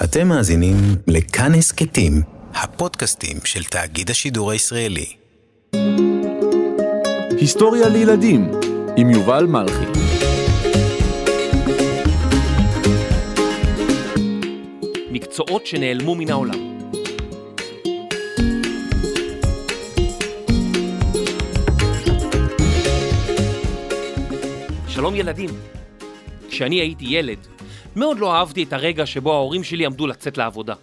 אתם מאזינים לכאן הסכתים, הפודקאסטים של תאגיד השידור הישראלי. היסטוריה לילדים עם יובל מלכי. מקצועות שנעלמו מן העולם. שלום ילדים. כשאני הייתי ילד, מאוד לא אהבתי את הרגע שבו ההורים שלי עמדו לצאת לעבודה.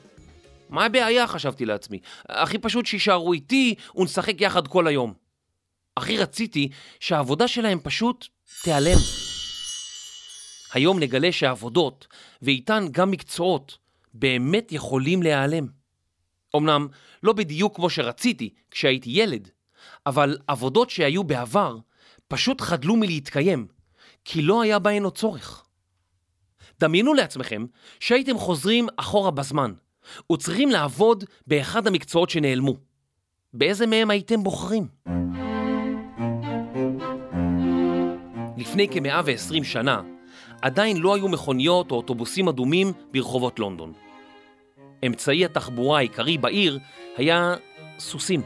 מה הבעיה, חשבתי לעצמי. הכי פשוט שיישארו איתי ונשחק יחד כל היום. הכי רציתי שהעבודה שלהם פשוט תיעלם. היום נגלה שהעבודות, ואיתן גם מקצועות, באמת יכולים להיעלם. אמנם לא בדיוק כמו שרציתי כשהייתי ילד, אבל עבודות שהיו בעבר פשוט חדלו מלהתקיים, כי לא היה בהן עוד צורך. דמיינו לעצמכם שהייתם חוזרים אחורה בזמן וצריכים לעבוד באחד המקצועות שנעלמו. באיזה מהם הייתם בוחרים? לפני כ-120 שנה עדיין לא היו מכוניות או אוטובוסים אדומים ברחובות לונדון. אמצעי התחבורה העיקרי בעיר היה סוסים.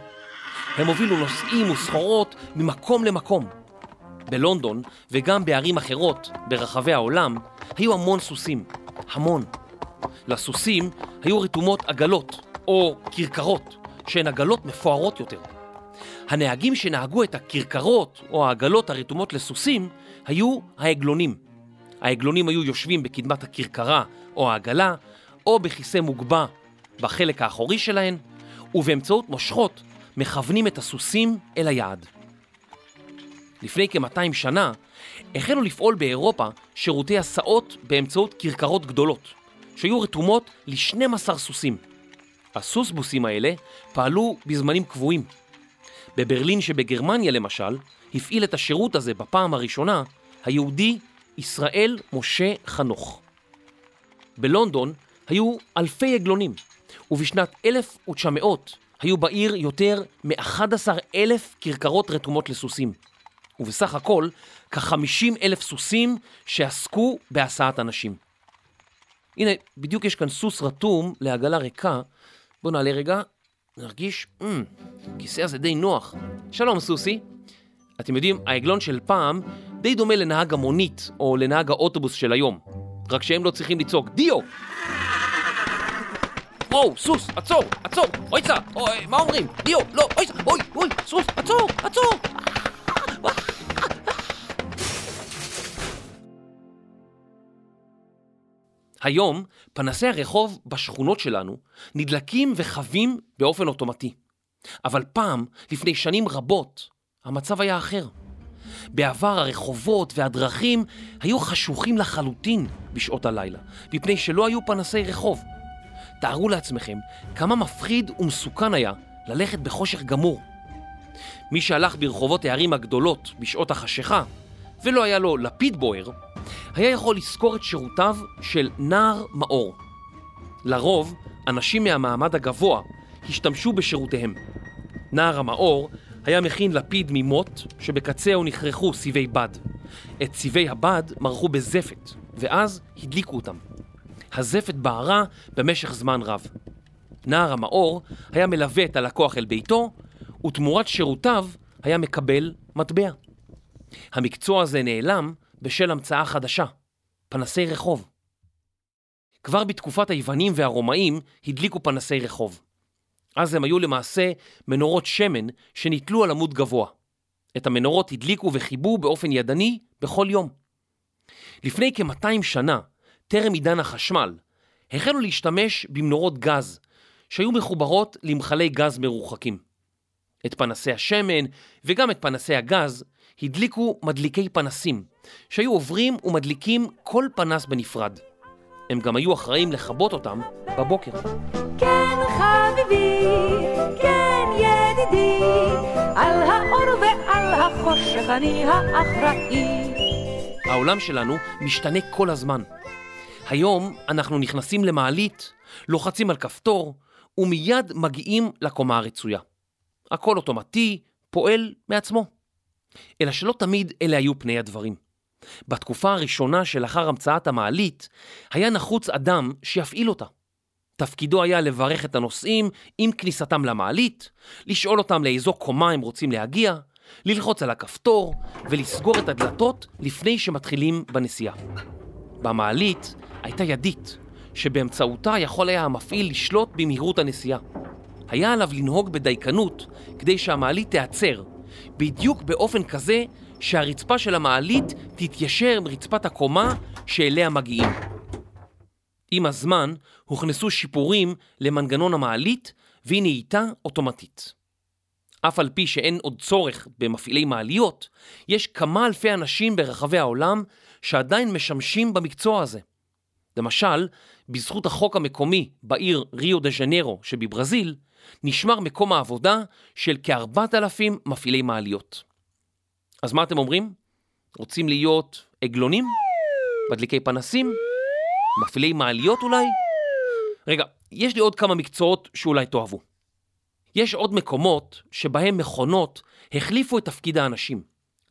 הם הובילו נוסעים וסחורות ממקום למקום. בלונדון וגם בערים אחרות ברחבי העולם היו המון סוסים, המון. לסוסים היו רתומות עגלות או כרכרות, שהן עגלות מפוארות יותר. הנהגים שנהגו את הכרכרות או העגלות הרתומות לסוסים היו העגלונים. העגלונים היו יושבים בקדמת הכרכרה או העגלה או בכיסא מוגבע בחלק האחורי שלהן ובאמצעות מושכות מכוונים את הסוסים אל היעד. לפני כ-200 שנה החלו לפעול באירופה שירותי הסעות באמצעות כרכרות גדולות, שהיו רתומות ל-12 סוסים. הסוסבוסים האלה פעלו בזמנים קבועים. בברלין שבגרמניה למשל, הפעיל את השירות הזה בפעם הראשונה היהודי ישראל משה חנוך. בלונדון היו אלפי עגלונים, ובשנת 1900 היו בעיר יותר מ-11 אלף כרכרות רתומות לסוסים. ובסך הכל כ-50 אלף סוסים שעסקו בהסעת אנשים. הנה, בדיוק יש כאן סוס רתום לעגלה ריקה. בואו נעלה רגע, נרגיש, mm, הכיסא הזה די נוח. שלום סוסי. אתם יודעים, העגלון של פעם די דומה לנהג המונית או לנהג האוטובוס של היום. רק שהם לא צריכים לצעוק, דיו! או, סוס, עצור, עצור, אוי צה, אוי, מה אומרים? דיו, לא, אוי צה, אוי, אוי, סוס, עצור, עצור! היום פנסי הרחוב בשכונות שלנו נדלקים וחווים באופן אוטומטי. אבל פעם, לפני שנים רבות, המצב היה אחר. בעבר הרחובות והדרכים היו חשוכים לחלוטין בשעות הלילה, מפני שלא היו פנסי רחוב. תארו לעצמכם כמה מפחיד ומסוכן היה ללכת בחושך גמור. מי שהלך ברחובות הערים הגדולות בשעות החשיכה, ולא היה לו לפיד בוער, היה יכול לשכור את שירותיו של נער מאור. לרוב, אנשים מהמעמד הגבוה השתמשו בשירותיהם. נער המאור היה מכין לפיד ממוט שבקצהו נכרחו סיבי בד. את סיבי הבד מרחו בזפת, ואז הדליקו אותם. הזפת בערה במשך זמן רב. נער המאור היה מלווה את הלקוח אל ביתו, ותמורת שירותיו היה מקבל מטבע. המקצוע הזה נעלם בשל המצאה חדשה, פנסי רחוב. כבר בתקופת היוונים והרומאים הדליקו פנסי רחוב. אז הם היו למעשה מנורות שמן שניתלו על עמוד גבוה. את המנורות הדליקו וחיבו באופן ידני בכל יום. לפני כ-200 שנה, טרם עידן החשמל, החלו להשתמש במנורות גז, שהיו מחוברות למכלי גז מרוחקים. את פנסי השמן וגם את פנסי הגז הדליקו מדליקי פנסים, שהיו עוברים ומדליקים כל פנס בנפרד. הם גם היו אחראים לכבות אותם בבוקר. כן חביבי, כן ידידי, על האור ועל החושך אני האחראי. העולם שלנו משתנה כל הזמן. היום אנחנו נכנסים למעלית, לוחצים על כפתור, ומיד מגיעים לקומה הרצויה. הכל אוטומטי, פועל מעצמו. אלא שלא תמיד אלה היו פני הדברים. בתקופה הראשונה שלאחר המצאת המעלית, היה נחוץ אדם שיפעיל אותה. תפקידו היה לברך את הנוסעים עם כניסתם למעלית, לשאול אותם לאיזו קומה הם רוצים להגיע, ללחוץ על הכפתור ולסגור את הדלתות לפני שמתחילים בנסיעה. במעלית הייתה ידית, שבאמצעותה יכול היה המפעיל לשלוט במהירות הנסיעה. היה עליו לנהוג בדייקנות כדי שהמעלית תיעצר, בדיוק באופן כזה שהרצפה של המעלית תתיישר עם רצפת הקומה שאליה מגיעים. עם הזמן הוכנסו שיפורים למנגנון המעלית והיא נהייתה אוטומטית. אף על פי שאין עוד צורך במפעילי מעליות, יש כמה אלפי אנשים ברחבי העולם שעדיין משמשים במקצוע הזה. למשל, בזכות החוק המקומי בעיר ריו דה ז'נרו שבברזיל, נשמר מקום העבודה של כ-4,000 מפעילי מעליות. אז מה אתם אומרים? רוצים להיות עגלונים? מדליקי פנסים? מפעילי מעליות אולי? רגע, יש לי עוד כמה מקצועות שאולי תאהבו. יש עוד מקומות שבהם מכונות החליפו את תפקיד האנשים.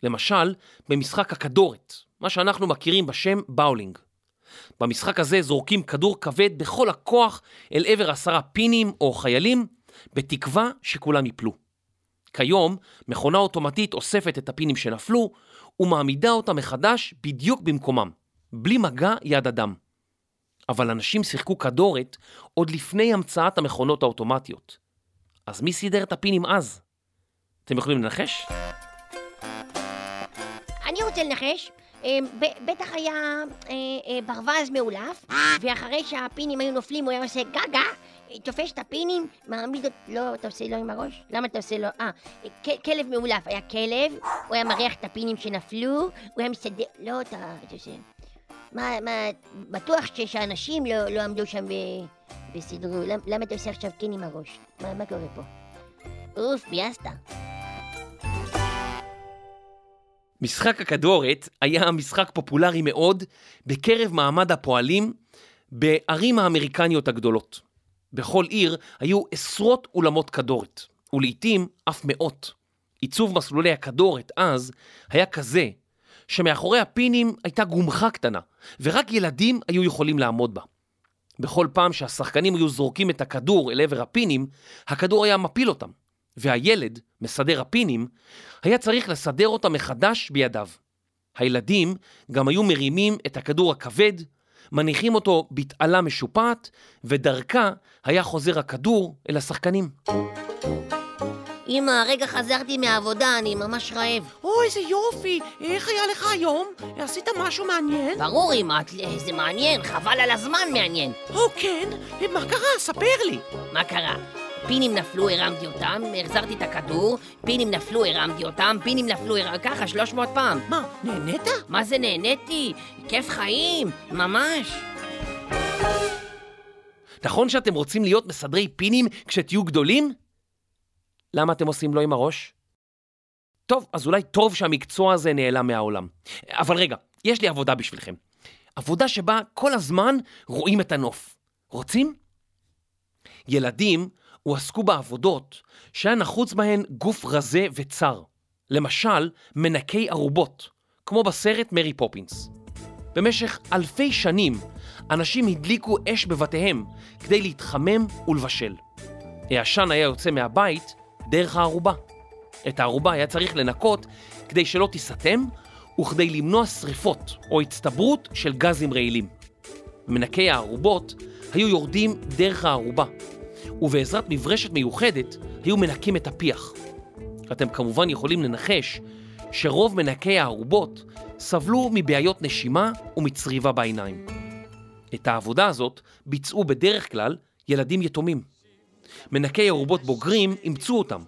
למשל, במשחק הכדורת, מה שאנחנו מכירים בשם באולינג. במשחק הזה זורקים כדור כבד בכל הכוח אל עבר עשרה פינים או חיילים, בתקווה שכולם יפלו. כיום, מכונה אוטומטית אוספת את הפינים שנפלו ומעמידה אותם מחדש בדיוק במקומם, בלי מגע יד אדם. אבל אנשים שיחקו כדורת עוד לפני המצאת המכונות האוטומטיות. אז מי סידר את הפינים אז? אתם יכולים לנחש? אני רוצה לנחש. אה, בטח היה אה, אה, ברווז מאולף, ואחרי שהפינים היו נופלים הוא היה עושה גגה, אה, תופס את הפינים, מעמיד אותו, לא, אתה עושה לו עם הראש? למה אתה עושה לו? אה, כלב מאולף, היה כלב, הוא היה מריח את הפינים שנפלו, הוא היה מסדר, לא, אתה, אתה עושה... מה, מה, בטוח ש- שאנשים לא, לא עמדו שם וסידרו, למ- למה אתה עושה עכשיו כן עם הראש? מה, מה קורה פה? אוף, ביאסת. משחק הכדורת היה משחק פופולרי מאוד בקרב מעמד הפועלים בערים האמריקניות הגדולות. בכל עיר היו עשרות אולמות כדורת, ולעיתים אף מאות. עיצוב מסלולי הכדורת אז היה כזה שמאחורי הפינים הייתה גומחה קטנה, ורק ילדים היו יכולים לעמוד בה. בכל פעם שהשחקנים היו זורקים את הכדור אל עבר הפינים, הכדור היה מפיל אותם, והילד, מסדר הפינים, היה צריך לסדר אותם מחדש בידיו. הילדים גם היו מרימים את הכדור הכבד, מניחים אותו בתעלה משופעת, ודרכה היה חוזר הכדור אל השחקנים. אמא, הרגע חזרתי מהעבודה, אני ממש רעב. או, איזה יופי! איך היה לך היום? עשית משהו מעניין? ברור, אמא, את- זה מעניין, חבל על הזמן מעניין. או, כן? מה קרה? ספר לי. מה קרה? פינים נפלו, הרמתי אותם, החזרתי את הכדור, פינים נפלו, הרמתי אותם, פינים נפלו, הר... ככה, 300 פעם. מה, נהנית? מה זה נהניתי? כיף חיים, ממש. נכון שאתם רוצים להיות מסדרי פינים כשתהיו גדולים? למה אתם עושים לא עם הראש? טוב, אז אולי טוב שהמקצוע הזה נעלם מהעולם. אבל רגע, יש לי עבודה בשבילכם. עבודה שבה כל הזמן רואים את הנוף. רוצים? ילדים הועסקו בעבודות שהיה נחוץ בהן גוף רזה וצר. למשל, מנקי ערובות, כמו בסרט מרי פופינס. במשך אלפי שנים אנשים הדליקו אש בבתיהם כדי להתחמם ולבשל. העשן היה יוצא מהבית דרך הערובה. את הערובה היה צריך לנקות כדי שלא תיסתם וכדי למנוע שריפות או הצטברות של גזים רעילים. מנקי הערובות היו יורדים דרך הערובה, ובעזרת מברשת מיוחדת היו מנקים את הפיח. אתם כמובן יכולים לנחש שרוב מנקי הערובות סבלו מבעיות נשימה ומצריבה בעיניים. את העבודה הזאת ביצעו בדרך כלל ילדים יתומים. מנקי ערובות בוגרים אימצו אותם,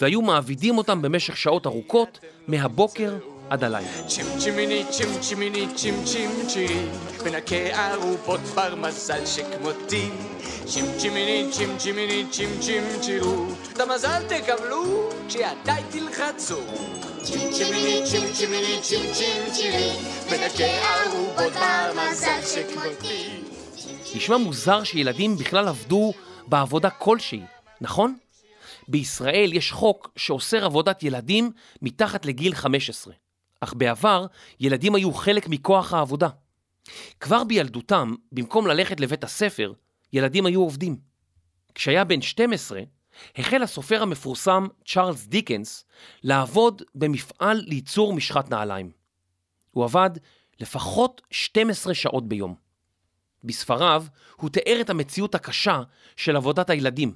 והיו מעבידים אותם במשך שעות ארוכות מהבוקר עד הלילה. צ'ים צ'ימיני צ'ים צ'ימיני צ'ים צ'ים צ'ים. מנקה ערובות בר מזל שכמותי צ'ים צ'ימיני צ'ים צ'ימיני צ'ים צ'ים צ'ירו. את המזל תקבלו כשידי תלחצו צ'ים צ'ימיני צ'ים צ'ימיני צ'ים צ'ים צ'ירים מנקה ערובות בר מזל שכמותי נשמע מוזר שילדים בכלל עבדו בעבודה כלשהי, נכון? בישראל יש חוק שאוסר עבודת ילדים מתחת לגיל 15, אך בעבר ילדים היו חלק מכוח העבודה. כבר בילדותם, במקום ללכת לבית הספר, ילדים היו עובדים. כשהיה בן 12, החל הסופר המפורסם צ'ארלס דיקנס לעבוד במפעל לייצור משחת נעליים. הוא עבד לפחות 12 שעות ביום. בספריו הוא תיאר את המציאות הקשה של עבודת הילדים.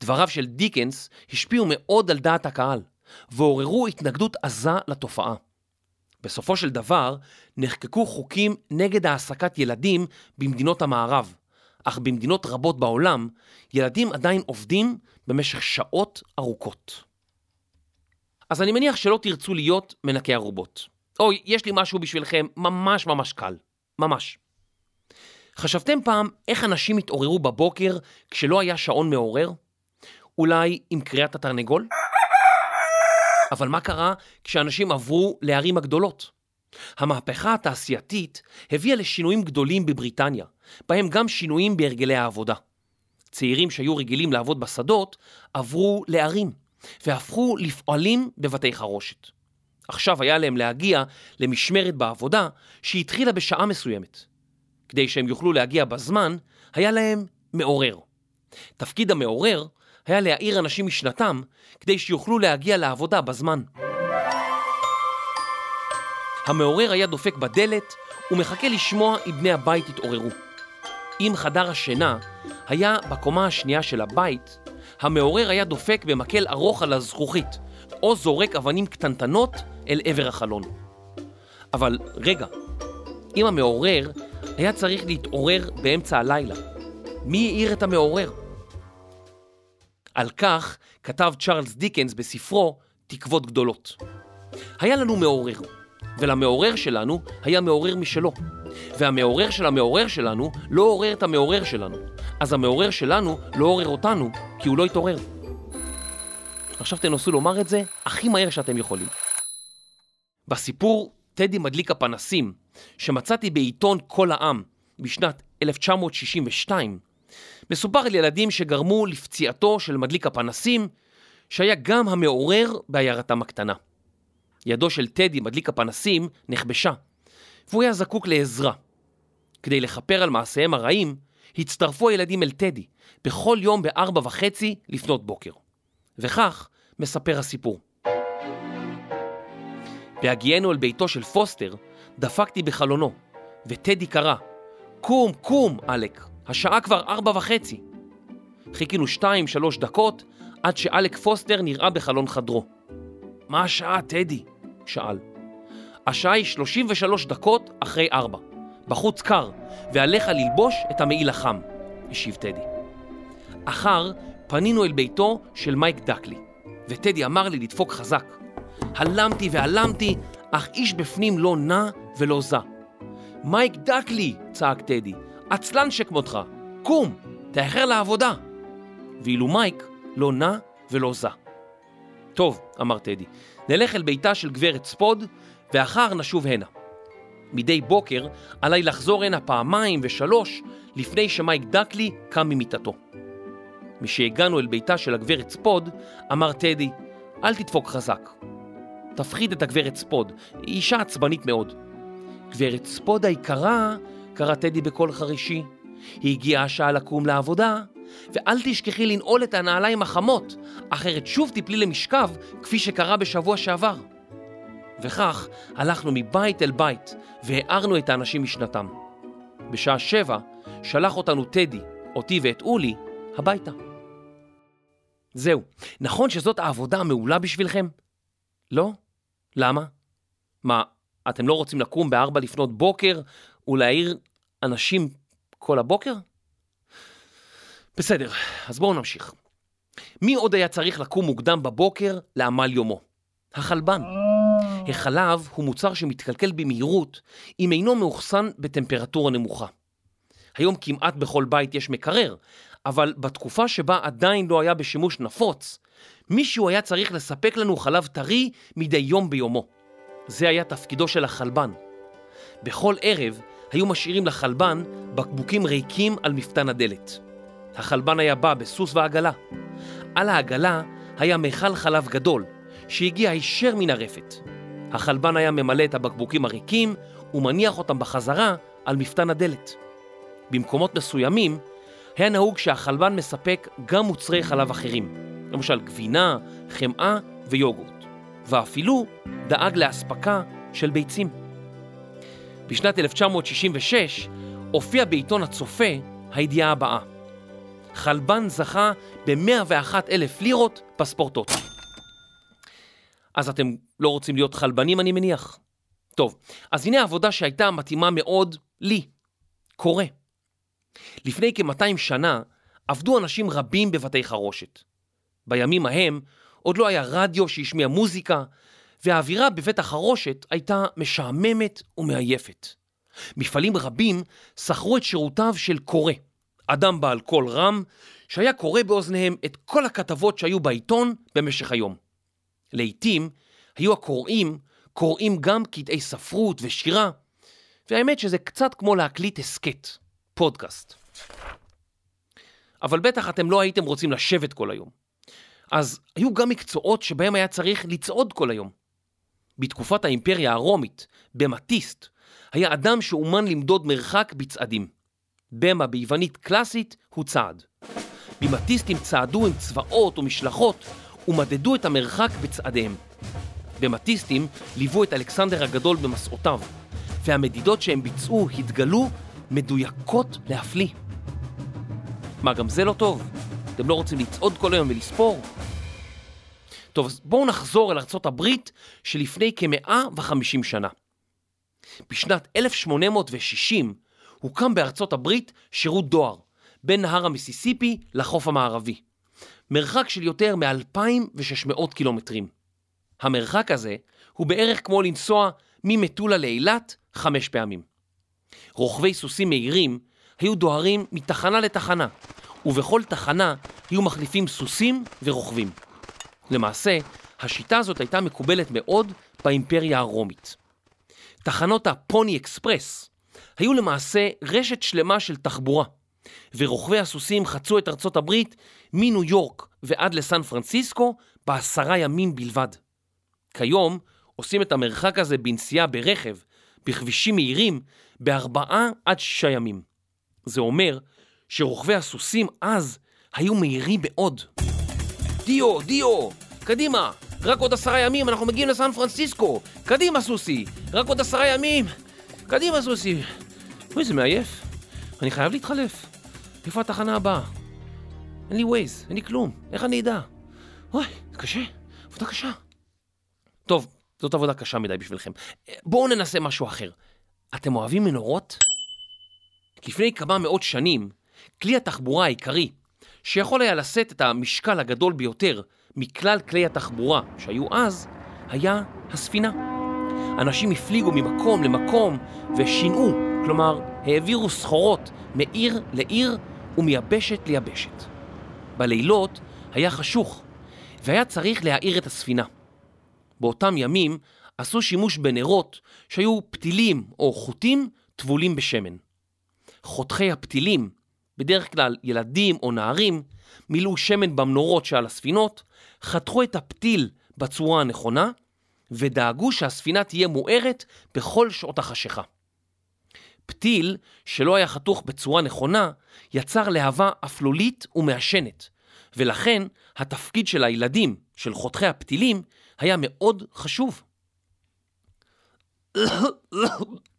דבריו של דיקנס השפיעו מאוד על דעת הקהל, ועוררו התנגדות עזה לתופעה. בסופו של דבר נחקקו חוקים נגד העסקת ילדים במדינות המערב, אך במדינות רבות בעולם ילדים עדיין עובדים במשך שעות ארוכות. אז אני מניח שלא תרצו להיות מנקי ארובות. אוי, יש לי משהו בשבילכם ממש ממש קל. ממש. חשבתם פעם איך אנשים התעוררו בבוקר כשלא היה שעון מעורר? אולי עם קריאת התרנגול? אבל מה קרה כשאנשים עברו לערים הגדולות? המהפכה התעשייתית הביאה לשינויים גדולים בבריטניה, בהם גם שינויים בהרגלי העבודה. צעירים שהיו רגילים לעבוד בשדות עברו לערים, והפכו לפועלים בבתי חרושת. עכשיו היה להם להגיע למשמרת בעבודה שהתחילה בשעה מסוימת. כדי שהם יוכלו להגיע בזמן, היה להם מעורר. תפקיד המעורר היה להעיר אנשים משנתם כדי שיוכלו להגיע לעבודה בזמן. המעורר היה דופק בדלת ומחכה לשמוע אם בני הבית יתעוררו. אם חדר השינה היה בקומה השנייה של הבית, המעורר היה דופק במקל ארוך על הזכוכית, או זורק אבנים קטנטנות אל עבר החלון. אבל רגע, אם המעורר היה צריך להתעורר באמצע הלילה, מי העיר את המעורר? על כך כתב צ'ארלס דיקנס בספרו תקוות גדולות. היה לנו מעורר, ולמעורר שלנו היה מעורר משלו. והמעורר של המעורר שלנו לא עורר את המעורר שלנו. אז המעורר שלנו לא עורר אותנו, כי הוא לא התעורר. עכשיו תנסו לומר את זה הכי מהר שאתם יכולים. בסיפור טדי מדליק הפנסים, שמצאתי בעיתון כל העם בשנת 1962, מסופר על ילדים שגרמו לפציעתו של מדליק הפנסים, שהיה גם המעורר בעיירתם הקטנה. ידו של טדי, מדליק הפנסים, נכבשה, והוא היה זקוק לעזרה. כדי לכפר על מעשיהם הרעים, הצטרפו הילדים אל טדי, בכל יום בארבע וחצי לפנות בוקר. וכך מספר הסיפור. בהגיענו אל ביתו של פוסטר, דפקתי בחלונו, וטדי קרא, קום, קום, עלק, השעה כבר ארבע וחצי. חיכינו שתיים, שלוש דקות, עד שאלק פוסטר נראה בחלון חדרו. מה השעה, טדי? שאל. השעה היא 33 דקות אחרי ארבע. בחוץ קר, ועליך ללבוש את המעיל החם, השיב טדי. אחר פנינו אל ביתו של מייק דקלי, וטדי אמר לי לדפוק חזק. הלמתי והלמתי, אך איש בפנים לא נע ולא זע. מייק דקלי! צעק טדי. עצלן שכמותך, קום, תאחר לעבודה. ואילו מייק לא נע ולא זע. טוב, אמר טדי, נלך אל ביתה של גברת ספוד, ואחר נשוב הנה. מדי בוקר עליי לחזור הנה פעמיים ושלוש לפני שמייק דקלי קם ממיטתו. משהגענו אל ביתה של הגברת ספוד, אמר טדי, אל תדפוק חזק. תפחיד את הגברת ספוד, היא אישה עצבנית מאוד. גברת ספוד היקרה, קרא טדי בקול חרישי, הגיעה השעה לקום לעבודה, ואל תשכחי לנעול את הנעליים החמות, אחרת שוב תפלי למשכב, כפי שקרה בשבוע שעבר. וכך הלכנו מבית אל בית, והארנו את האנשים משנתם. בשעה שבע שלח אותנו טדי, אותי ואת אולי, הביתה. זהו, נכון שזאת העבודה המעולה בשבילכם? לא? למה? מה, אתם לא רוצים לקום בארבע לפנות בוקר ולהעיר אנשים כל הבוקר? בסדר, אז בואו נמשיך. מי עוד היה צריך לקום מוקדם בבוקר לעמל יומו? החלבן. החלב הוא מוצר שמתקלקל במהירות אם אינו מאוחסן בטמפרטורה נמוכה. היום כמעט בכל בית יש מקרר, אבל בתקופה שבה עדיין לא היה בשימוש נפוץ, מישהו היה צריך לספק לנו חלב טרי מדי יום ביומו. זה היה תפקידו של החלבן. בכל ערב היו משאירים לחלבן בקבוקים ריקים על מפתן הדלת. החלבן היה בא בסוס ועגלה. על העגלה היה מיכל חלב גדול, שהגיע הישר מן הרפת. החלבן היה ממלא את הבקבוקים הריקים ומניח אותם בחזרה על מפתן הדלת. במקומות מסוימים היה נהוג שהחלבן מספק גם מוצרי חלב אחרים, למשל גבינה, חמאה ויוגורט, ואפילו דאג לאספקה של ביצים. בשנת 1966 הופיע בעיתון הצופה הידיעה הבאה: חלבן זכה ב-101 אלף לירות בספורטות. אז אתם לא רוצים להיות חלבנים, אני מניח? טוב, אז הנה העבודה שהייתה מתאימה מאוד לי, קורא. לפני כ-200 שנה עבדו אנשים רבים בבתי חרושת. בימים ההם עוד לא היה רדיו שהשמיע מוזיקה, והאווירה בבית החרושת הייתה משעממת ומעייפת. מפעלים רבים שכרו את שירותיו של קורא, אדם בעל קול רם, שהיה קורא באוזניהם את כל הכתבות שהיו בעיתון במשך היום. לעתים היו הקוראים קוראים גם קטעי ספרות ושירה, והאמת שזה קצת כמו להקליט הסכת, פודקאסט. אבל בטח אתם לא הייתם רוצים לשבת כל היום. אז היו גם מקצועות שבהם היה צריך לצעוד כל היום. בתקופת האימפריה הרומית, במטיסט, היה אדם שאומן למדוד מרחק בצעדים. במה ביוונית קלאסית הוא צעד. במטיסטים צעדו עם צבאות ומשלחות ומדדו את המרחק בצעדיהם. במטיסטים ליוו את אלכסנדר הגדול במסעותיו, והמדידות שהם ביצעו התגלו מדויקות להפליא. מה, גם זה לא טוב? אתם לא רוצים לצעוד כל היום ולספור? טוב, אז בואו נחזור אל הברית שלפני כמאה וחמישים שנה. בשנת 1860 הוקם בארצות הברית שירות דואר בין נהר המיסיסיפי לחוף המערבי. מרחק של יותר מ-2,600 קילומטרים. המרחק הזה הוא בערך כמו לנסוע ממטולה לאילת חמש פעמים. רוכבי סוסים מהירים היו דוהרים מתחנה לתחנה, ובכל תחנה היו מחליפים סוסים ורוכבים. למעשה, השיטה הזאת הייתה מקובלת מאוד באימפריה הרומית. תחנות הפוני אקספרס היו למעשה רשת שלמה של תחבורה, ורוכבי הסוסים חצו את ארצות הברית מניו יורק ועד לסן פרנסיסקו בעשרה ימים בלבד. כיום עושים את המרחק הזה בנסיעה ברכב, בכבישים מהירים, בארבעה עד שישה ימים. זה אומר שרוכבי הסוסים אז היו מהירים מאוד. דיו, דיו, קדימה, רק עוד עשרה ימים אנחנו מגיעים לסן פרנסיסקו. קדימה סוסי, רק עוד עשרה ימים. קדימה סוסי. אוי, זה מעייף. אני חייב להתחלף. איפה התחנה הבאה? אין לי ווייז, אין לי כלום. איך אני אדע? אוי, זה קשה, עבודה קשה. טוב, זאת עבודה קשה מדי בשבילכם. בואו ננסה משהו אחר. אתם אוהבים מנורות? לפני כמה מאות שנים, כלי התחבורה העיקרי, שיכול היה לשאת את המשקל הגדול ביותר מכלל כלי התחבורה שהיו אז, היה הספינה. אנשים הפליגו ממקום למקום ושינעו, כלומר, העבירו סחורות מעיר לעיר ומייבשת ליבשת. בלילות היה חשוך, והיה צריך להאיר את הספינה. באותם ימים עשו שימוש בנרות שהיו פתילים או חוטים טבולים בשמן. חותכי הפתילים, בדרך כלל ילדים או נערים, מילאו שמן במנורות שעל הספינות, חתכו את הפתיל בצורה הנכונה, ודאגו שהספינה תהיה מוארת בכל שעות החשיכה. פתיל שלא היה חתוך בצורה נכונה, יצר להבה אפלולית ומעשנת, ולכן התפקיד של הילדים, של חותכי הפתילים, היה מאוד חשוב.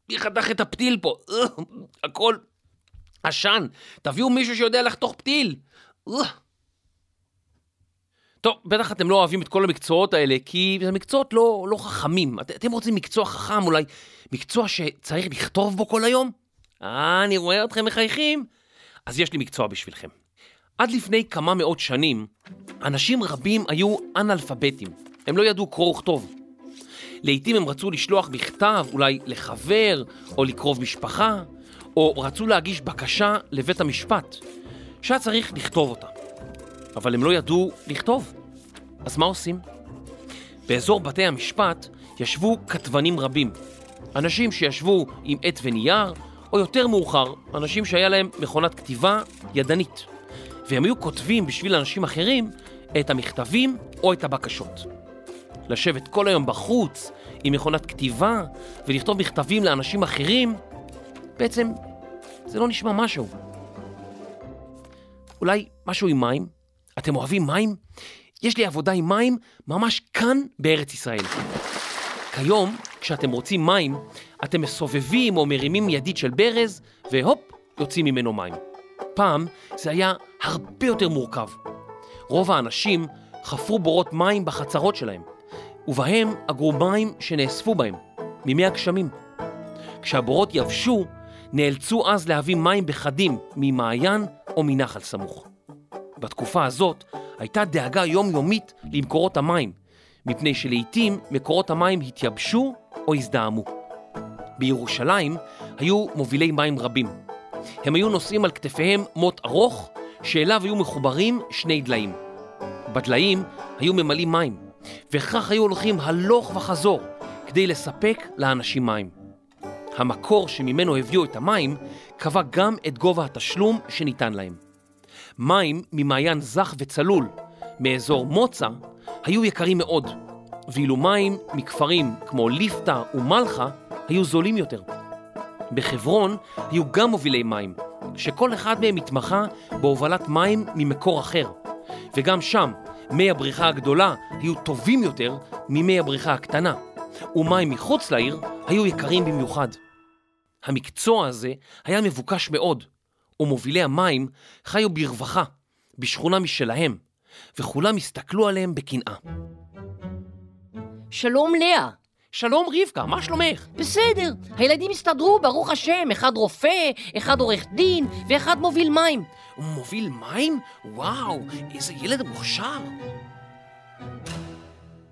מי חתך את הפתיל פה? הכל עשן. תביאו מישהו שיודע לחתוך פתיל. טוב, בטח אתם לא אוהבים את כל המקצועות האלה, כי זה מקצועות לא, לא חכמים. את, אתם רוצים מקצוע חכם, אולי מקצוע שצריך לכתוב בו כל היום? אה, אני רואה אתכם מחייכים. אז יש לי מקצוע בשבילכם. עד לפני כמה מאות שנים, אנשים רבים היו אנאלפביתים. הם לא ידעו קרוא וכתוב. לעתים הם רצו לשלוח בכתב, אולי לחבר, או לקרוב משפחה, או רצו להגיש בקשה לבית המשפט, שהיה צריך לכתוב אותה. אבל הם לא ידעו לכתוב. אז מה עושים? באזור בתי המשפט ישבו כתבנים רבים. אנשים שישבו עם עט ונייר, או יותר מאוחר, אנשים שהיה להם מכונת כתיבה ידנית. והם היו כותבים בשביל אנשים אחרים את המכתבים או את הבקשות. לשבת כל היום בחוץ עם מכונת כתיבה ולכתוב מכתבים לאנשים אחרים, בעצם זה לא נשמע משהו. אולי משהו עם מים? אתם אוהבים מים? יש לי עבודה עם מים ממש כאן בארץ ישראל. כיום, כשאתם רוצים מים, אתם מסובבים או מרימים ידית של ברז, והופ, יוצאים ממנו מים. פעם זה היה הרבה יותר מורכב. רוב האנשים חפרו בורות מים בחצרות שלהם, ובהם אגרו מים שנאספו בהם, מימי הגשמים. כשהבורות יבשו, נאלצו אז להביא מים בחדים ממעיין או מנחל סמוך. בתקופה הזאת הייתה דאגה יומיומית למקורות המים, מפני שלעיתים מקורות המים התייבשו או הזדהמו. בירושלים היו מובילי מים רבים. הם היו נושאים על כתפיהם מוט ארוך, שאליו היו מחוברים שני דליים. בדליים היו ממלאים מים, וכך היו הולכים הלוך וחזור כדי לספק לאנשים מים. המקור שממנו הביאו את המים קבע גם את גובה התשלום שניתן להם. מים ממעיין זך וצלול מאזור מוצא היו יקרים מאוד, ואילו מים מכפרים כמו ליפתא ומלחה היו זולים יותר. בחברון היו גם מובילי מים, שכל אחד מהם התמחה בהובלת מים ממקור אחר, וגם שם מי הבריכה הגדולה היו טובים יותר ממי הבריכה הקטנה, ומים מחוץ לעיר היו יקרים במיוחד. המקצוע הזה היה מבוקש מאוד, ומובילי המים חיו ברווחה, בשכונה משלהם, וכולם הסתכלו עליהם בקנאה. שלום לאה. שלום רבקה, מה שלומך? בסדר, הילדים הסתדרו, ברוך השם, אחד רופא, אחד עורך דין ואחד מוביל מים. הוא מוביל מים? וואו, איזה ילד מוכשר.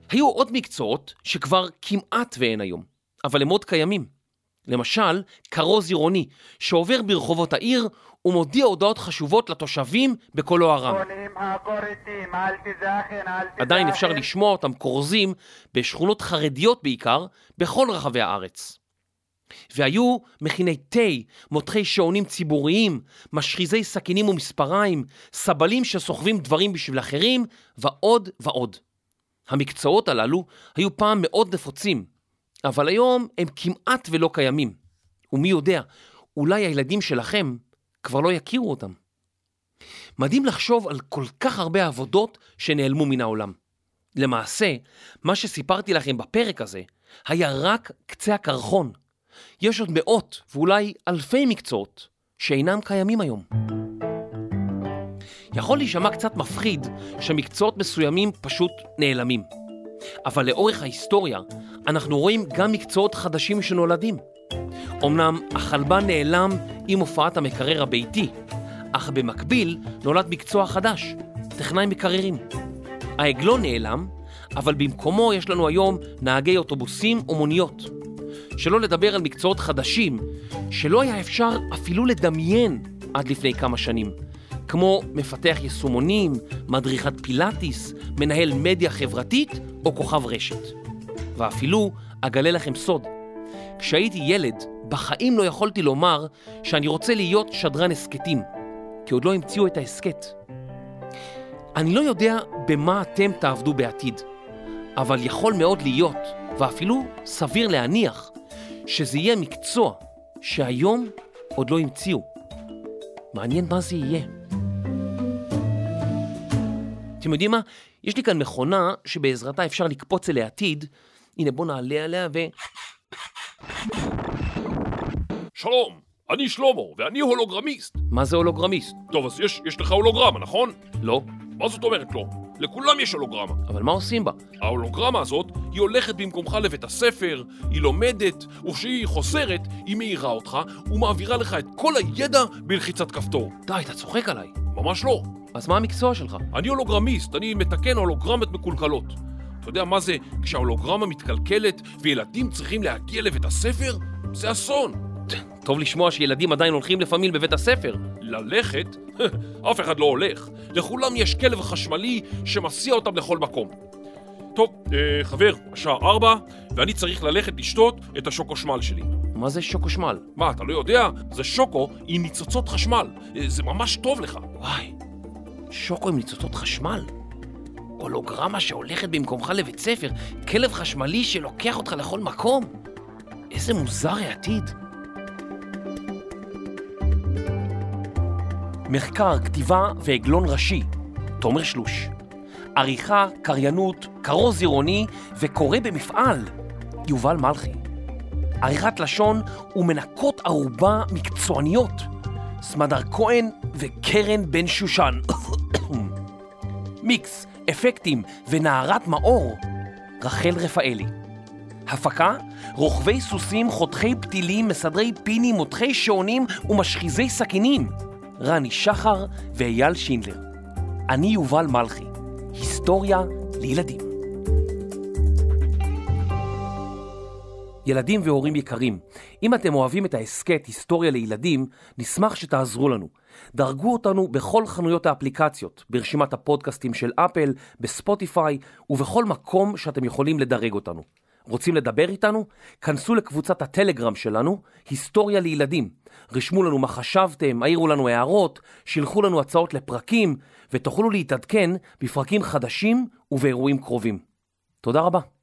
היו עוד מקצועות שכבר כמעט ואין היום, אבל הם עוד קיימים. למשל, כרוז עירוני, שעובר ברחובות העיר ומודיע הודעות חשובות לתושבים בקולו הרם. עדיין אפשר לשמוע אותם כורזים בשכונות חרדיות בעיקר, בכל רחבי הארץ. והיו מכיני תה, מותחי שעונים ציבוריים, משחיזי סכינים ומספריים, סבלים שסוחבים דברים בשביל אחרים, ועוד ועוד. המקצועות הללו היו פעם מאוד נפוצים, אבל היום הם כמעט ולא קיימים. ומי יודע, אולי הילדים שלכם כבר לא יכירו אותם. מדהים לחשוב על כל כך הרבה עבודות שנעלמו מן העולם. למעשה, מה שסיפרתי לכם בפרק הזה היה רק קצה הקרחון. יש עוד מאות ואולי אלפי מקצועות שאינם קיימים היום. יכול להישמע קצת מפחיד שמקצועות מסוימים פשוט נעלמים. אבל לאורך ההיסטוריה אנחנו רואים גם מקצועות חדשים שנולדים. אמנם החלבן נעלם עם הופעת המקרר הביתי, אך במקביל נולד מקצוע חדש, טכנאי מקררים. העגלון נעלם, אבל במקומו יש לנו היום נהגי אוטובוסים ומוניות. שלא לדבר על מקצועות חדשים, שלא היה אפשר אפילו לדמיין עד לפני כמה שנים, כמו מפתח יישומונים, מדריכת פילאטיס, מנהל מדיה חברתית או כוכב רשת. ואפילו אגלה לכם סוד, כשהייתי ילד, בחיים לא יכולתי לומר שאני רוצה להיות שדרן הסכתים, כי עוד לא המציאו את ההסכת. אני לא יודע במה אתם תעבדו בעתיד, אבל יכול מאוד להיות, ואפילו סביר להניח, שזה יהיה מקצוע שהיום עוד לא המציאו. מעניין מה זה יהיה. אתם יודעים מה? יש לי כאן מכונה שבעזרתה אפשר לקפוץ אליה עתיד. הנה בוא נעלה עליה ו... שלום, אני שלמה, ואני הולוגרמיסט. מה זה הולוגרמיסט? טוב, אז יש, יש לך הולוגרמה, נכון? לא. מה זאת אומרת לא? לכולם יש הולוגרמה. אבל מה עושים בה? ההולוגרמה הזאת, היא הולכת במקומך לבית הספר, היא לומדת, וכשהיא חוסרת, היא מאירה אותך ומעבירה לך את כל הידע בלחיצת כפתור. די, אתה צוחק עליי. ממש לא. אז מה המקצוע שלך? אני הולוגרמיסט, אני מתקן הולוגרמות מקולקלות. אתה יודע מה זה כשההולוגרמה מתקלקלת וילדים צריכים להגיע לבית הספר? זה אסון. טוב לשמוע שילדים עדיין הולכים לפעמים בבית הספר. ללכת? אף אחד לא הולך. לכולם יש כלב חשמלי שמסיע אותם לכל מקום. טוב, אה, חבר, השעה ארבע, ואני צריך ללכת לשתות את השוקו שמל שלי. מה זה שוקו שמל? מה, אתה לא יודע? זה שוקו עם ניצוצות חשמל. אה, זה ממש טוב לך. וואי, שוקו עם ניצוצות חשמל? הולוגרמה שהולכת במקומך לבית ספר, כלב חשמלי שלוקח אותך לכל מקום? איזה מוזר העתיד. מחקר, כתיבה ועגלון ראשי, תומר שלוש. עריכה, קריינות, כרוז עירוני וקורא במפעל, יובל מלכי. עריכת לשון ומנקות ערובה מקצועניות, סמדר כהן וקרן בן שושן. מיקס, אפקטים ונערת מאור, רחל רפאלי. הפקה, רוכבי סוסים, חותכי פתילים, מסדרי פינים, מותחי שעונים ומשחיזי סכינים, רני שחר ואייל שינדלר. אני יובל מלכי, היסטוריה לילדים. ילדים והורים יקרים, אם אתם אוהבים את ההסכת היסטוריה לילדים, נשמח שתעזרו לנו. דרגו אותנו בכל חנויות האפליקציות, ברשימת הפודקאסטים של אפל, בספוטיפיי ובכל מקום שאתם יכולים לדרג אותנו. רוצים לדבר איתנו? כנסו לקבוצת הטלגרם שלנו, היסטוריה לילדים. רשמו לנו מה חשבתם, העירו לנו הערות, שילחו לנו הצעות לפרקים, ותוכלו להתעדכן בפרקים חדשים ובאירועים קרובים. תודה רבה.